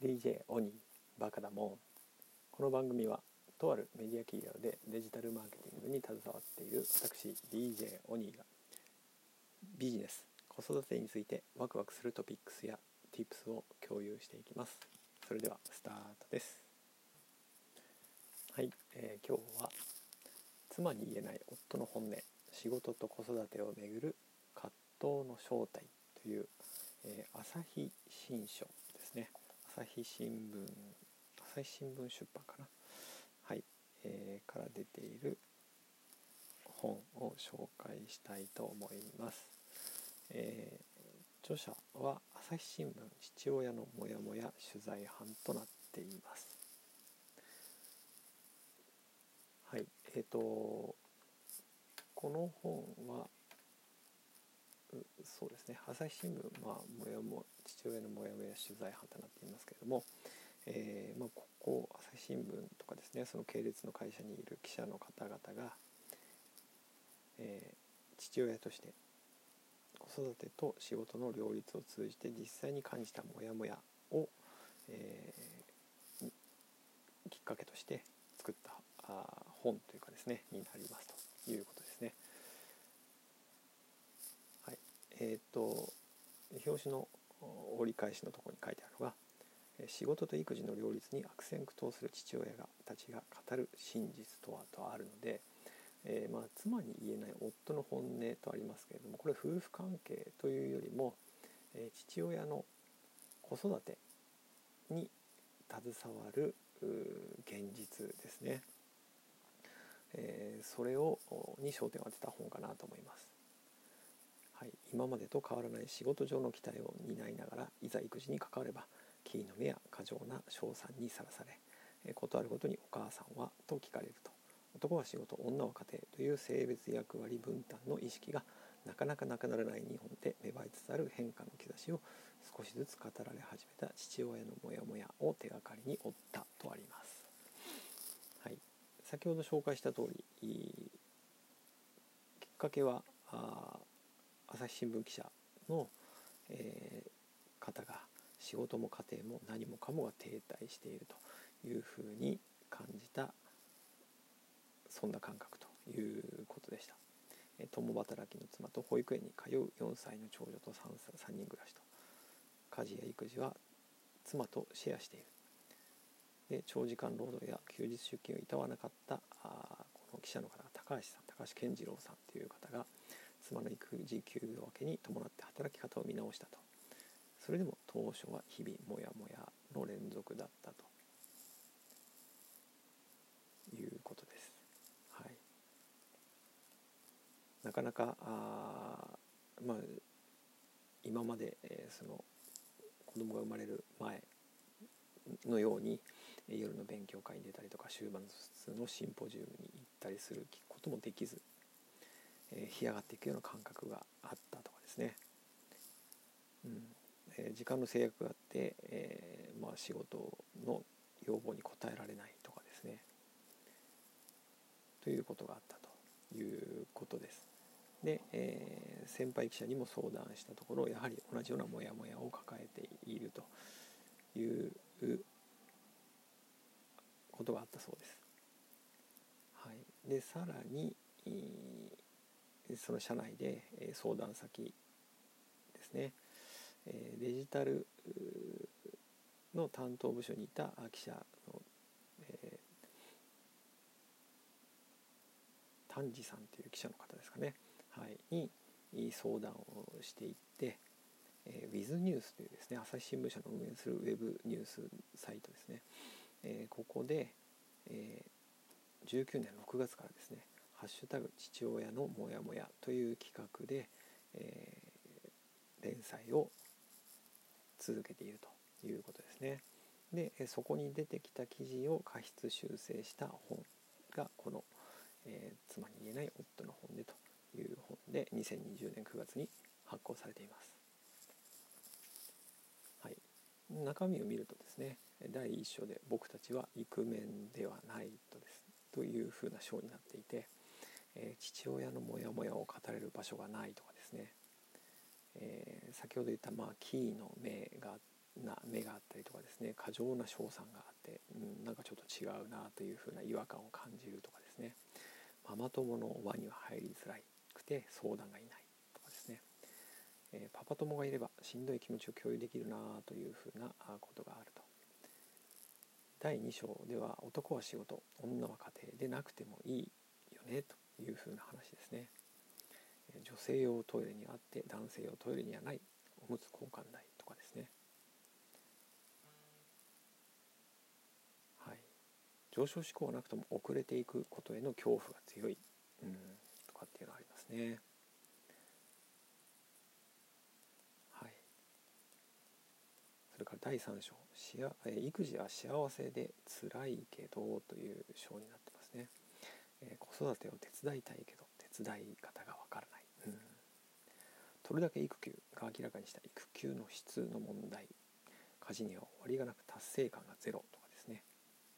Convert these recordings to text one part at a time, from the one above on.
DJ オニーバカだもん。この番組はとあるメディア企業でデジタルマーケティングに携わっている私 DJ オニーがビジネス子育てについてワクワクするトピックスや Tips を共有していきます。それではスタートです。はい、えー、今日は妻に言えない夫の本音仕事と子育てをめぐる葛藤の正体という、えー、朝日新書ですね。朝日新聞朝日新聞出版かなはい、えー、から出ている本を紹介したいと思います、えー、著者は朝日新聞父親のモヤモヤ取材班となっています。はいえっ、ー、とこの本はそうですね朝日新聞、まあ、もやも父親のモヤモヤ取材班となっていますけれども、えーまあ、ここ朝日新聞とかですねその系列の会社にいる記者の方々が、えー、父親として子育てと仕事の両立を通じて実際に感じたモヤモヤを、えー、きっかけとして作ったあ本というかですねになりますということですね。えっ、ー、と表紙の折り返しのところに書いてあるのが仕事と育児の両立に悪戦苦闘する父親がたちが語る真実とはとあるので、えー、まあ妻に言えない夫の本音とありますけれどもこれ夫婦関係というよりも、えー、父親の子育てに携わる現実ですね、えー、それをに焦点を当てた本かなと思います。はい、今までと変わらない仕事上の期待を担いながらいざ育児に関わればキーの目や過剰な称賛にさらされ事あるごとに「お母さんは?」と聞かれると男は仕事女は家庭という性別役割分担の意識がなかなかなくならない日本で芽生えつつある変化の兆しを少しずつ語られ始めた父親のモヤモヤを手がかりに追ったとあります。はい、先ほど紹介した通りきっかけは朝日新聞記者の、えー、方が仕事も家庭も何もかもが停滞しているというふうに感じたそんな感覚ということでした。共働きの妻と保育園に通う4歳の長女と 3, 3人暮らしと。家事や育児は妻とシェアしている。で長時間労働や休日出勤をいたわなかったあこの記者の方が高橋さん高橋健次郎さんという方が妻の育児休業明けに伴って働き方を見直したと。それでも当初は日々モヤモヤの連続だったと。いうことです。はい、なかなかあまあ今まで、えー、その子供が生まれる前のように夜の勉強会に出たりとか終盤のシンポジウムに行ったりすることもできず、えー、干上がっていくような感覚があったとかですね、うん、え時間の制約があって、えー、まあ、仕事の要望に応えられないとかですねということがあったということです。で、えー、先輩記者にも相談したところやはり同じようなモヤモヤを抱えているということがあったそうです。はい、でさらにその社内で相談先ですね。デジタルの担当部署にいた記者の、えー、丹治さんという記者の方ですかね、はい、に相談をしていって、えー、ウィズニュースというですね朝日新聞社の運営するウェブニュースサイトですね、えー、ここで、えー、19年6月からですね「ッシュタグ父親のモヤモヤ」という企画で、えー、連載を続けているということですね。でそこに出てきた記事を過失修正した本がこの、えー、妻に言えない夫の本でという本で2020年9月に発行されています。はい、中身を見るとですね第1章で「僕たちはイクメンではない」とですというふうな章になっていて、えー、父親のモヤモヤを語れる場所がないとかですね。えー、先ほど言ったまあキーの目がな目があったりとかですね。過剰な称賛があって、うん、なんかちょっと違うなというふうな違和感を感じるとかですね。ママ友の輪には入りづらくて相談がいないとかですね、えー、パパ友がいればしんどい気持ちを共有できるなというふうなことがあると。第2章では男は仕事女は家庭でなくてもいいよねと。いうふうな話ですね。女性用トイレにあって男性用トイレにはないおむつ交換台とかですね。はい。上昇志向はなくとも遅れていくことへの恐怖が強い、うん、とかっていうのがありますね。はい。それから第3章しや育児は幸せで辛いけどという章になってますね、育てを手伝いたいけど手伝い方がわからない。うん、取るだけ育休が明らかにした育休の質の問題。家事には終わりがなく達成感がゼロとかですね、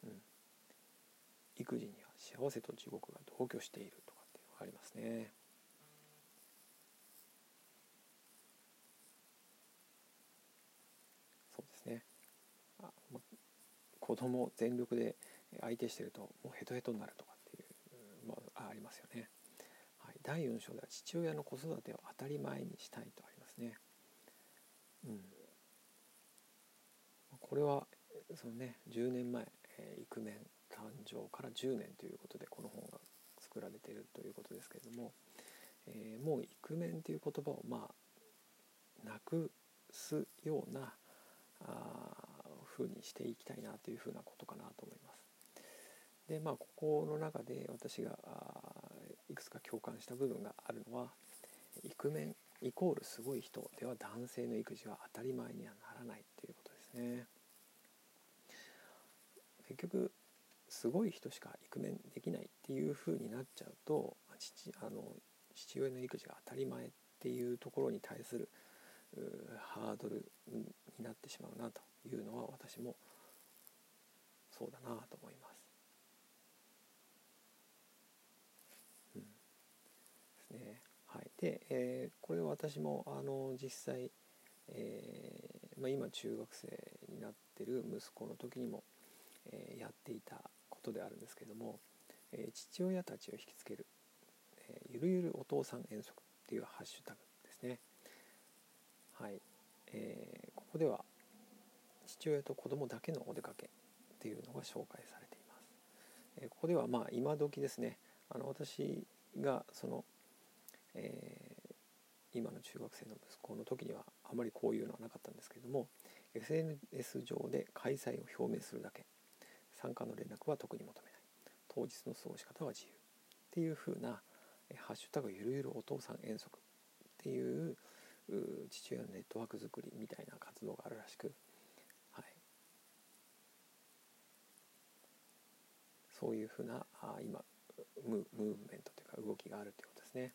うん、育児には幸せと地獄が同居しているとかっていうのがありますね。そうですね、子供全力で相手してるともうヘトヘトになるとか、あ、りますよね。はい第4章では父親の子育てを当たり前にしたいとありますね。うん、これはそのね10年前、えー、イクメン誕生から10年ということでこの本が作られているということですけれども、えー、もうイクメンという言葉をまあなくすようなあ風にしていきたいなというふうなことかなと思います。でまあここの中で私がくつか共感した部分があるのはイクメンイコールすごい人では男性の育児は当たり前にはならないということですね。結局すごい人しかイクメンできないっていう風になっちゃうと父あの父親の育児が当たり前っていうところに対するハードルになってしまうなというのは私もそうだなと思います。で、えー、これ私もあの実際、えーまあ、今中学生になってる息子の時にも、えー、やっていたことであるんですけども、え、父親たちを引きつける、え、ゆるゆるお父さん遠足っていうハッシュタグですね。はい、えー、ここでは父親と子供だけのお出かけっていうのが紹介されています。え、ここではまあ今時ですねあの私がそのえー、今の中学生の息子の時にはあまりこういうのはなかったんですけれども SNS 上で開催を表明するだけ。参加の連絡は特に求めない。当日の過ごし方は自由。っていうふうな「ハッシュタグゆるゆるお父さん遠足」っていう父親のネットワーク作りみたいな活動があるらしく、はい、そういうふうなあ今ムーブメントというか動きがあるということですね。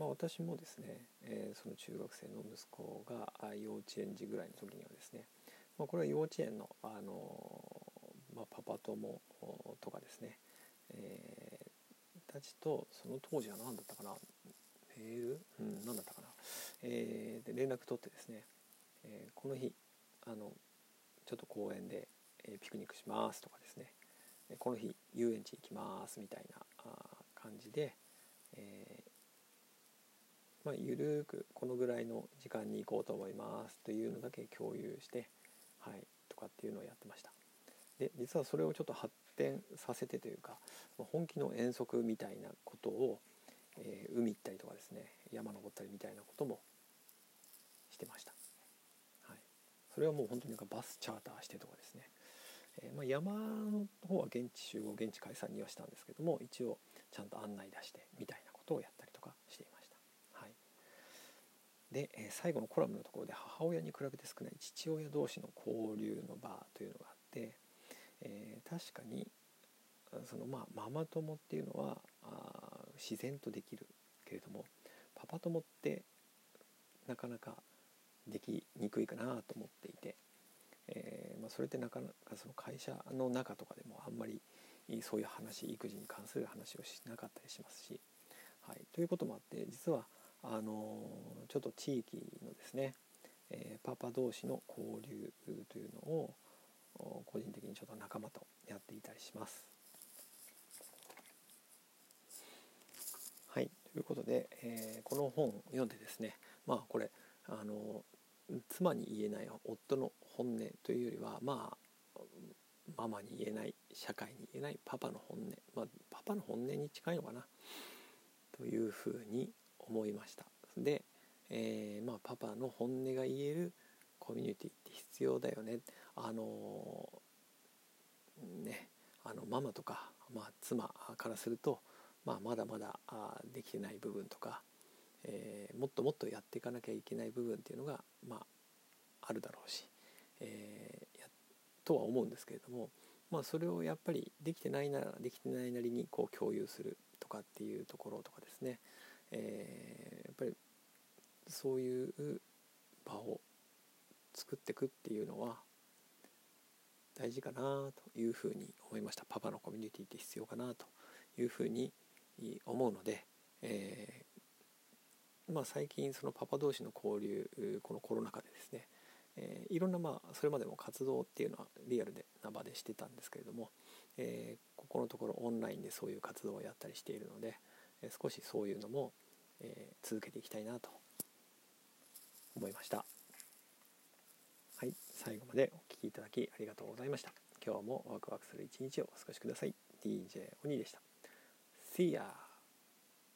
まあ、私もですね、えー、その中学生の息子が幼稚園児ぐらいの時にはですね、まあ、これは幼稚園の、あのまあ、パパ友とかですね、えー、たちとその当時は何だったかなメール、うん、何だったかな、えー、で連絡取ってですね、えー、この日あのちょっと公園で、えピクニックしますとかですねこの日遊園地行きますみたいな感じで、えまあ、ゆるくこのぐらいの時間に行こうと思いますというのだけ共有して、はい、とかっていうのをやってました。で実はそれをちょっと発展させてというか本気の遠足みたいなことを、えー、海行ったりとかですね山登ったりみたいなこともしてました。はい、それはもう本当になんかバスチャーターしてとかですね、えー、まあ、山の方は現地集合現地解散にはしたんですけども一応ちゃんと案内出してみたいなことをやったりとかしていました。で、え最後のコラムのところで母親に比べて少ない父親同士の交流の場というのがあって、えー、確かにそのまあママ友っていうのはあ自然とできるけれどもパパ友ってなかなかできにくいかなと思っていて、えー、まあ、それってなかなかその会社の中とかでもあんまりそういう話育児に関する話をしなかったりしますし、はい、ということもあって実はあのちょっと地域のですね、えー、パパ同士の交流というのを個人的にちょっと仲間とやっていたりします。はいということで、えー、この本を読んでですねまあこれあの妻に言えない夫の本音というよりはまあママに言えない社会に言えないパパの本音、まあ、パパの本音に近いのかなというふうに思いました。で、えー、まあ、パパの本音が言えるコミュニティって必要だよね。あのー、ねあのママとか、まあ、妻からすると、まあ、まだまだあできてない部分とか、えー、もっともっとやっていかなきゃいけない部分っていうのが、まあ、あるだろうし、えー、とは思うんですけれども、まあ、それをやっぱりできてないならできてないなりにこう共有するとかっていうところとかですね、えー、やっぱりそういう場を作っていくっていうのは大事かなというふうに思いました。パパのコミュニティって必要かなというふうに思うので、えー、まあ、最近そのパパ同士の交流このコロナ禍でですね、えー、いろんなまあそれまでも活動っていうのはリアルでな場でしてたんですけれども、えー、ここのところオンラインでそういう活動をやったりしているので、少しそういうのも、え続けていきたいなと思いました。はい最後までお聴きいただきありがとうございました。今日もワクワクする一日をお過ごしください。DJ 鬼でした。See ya!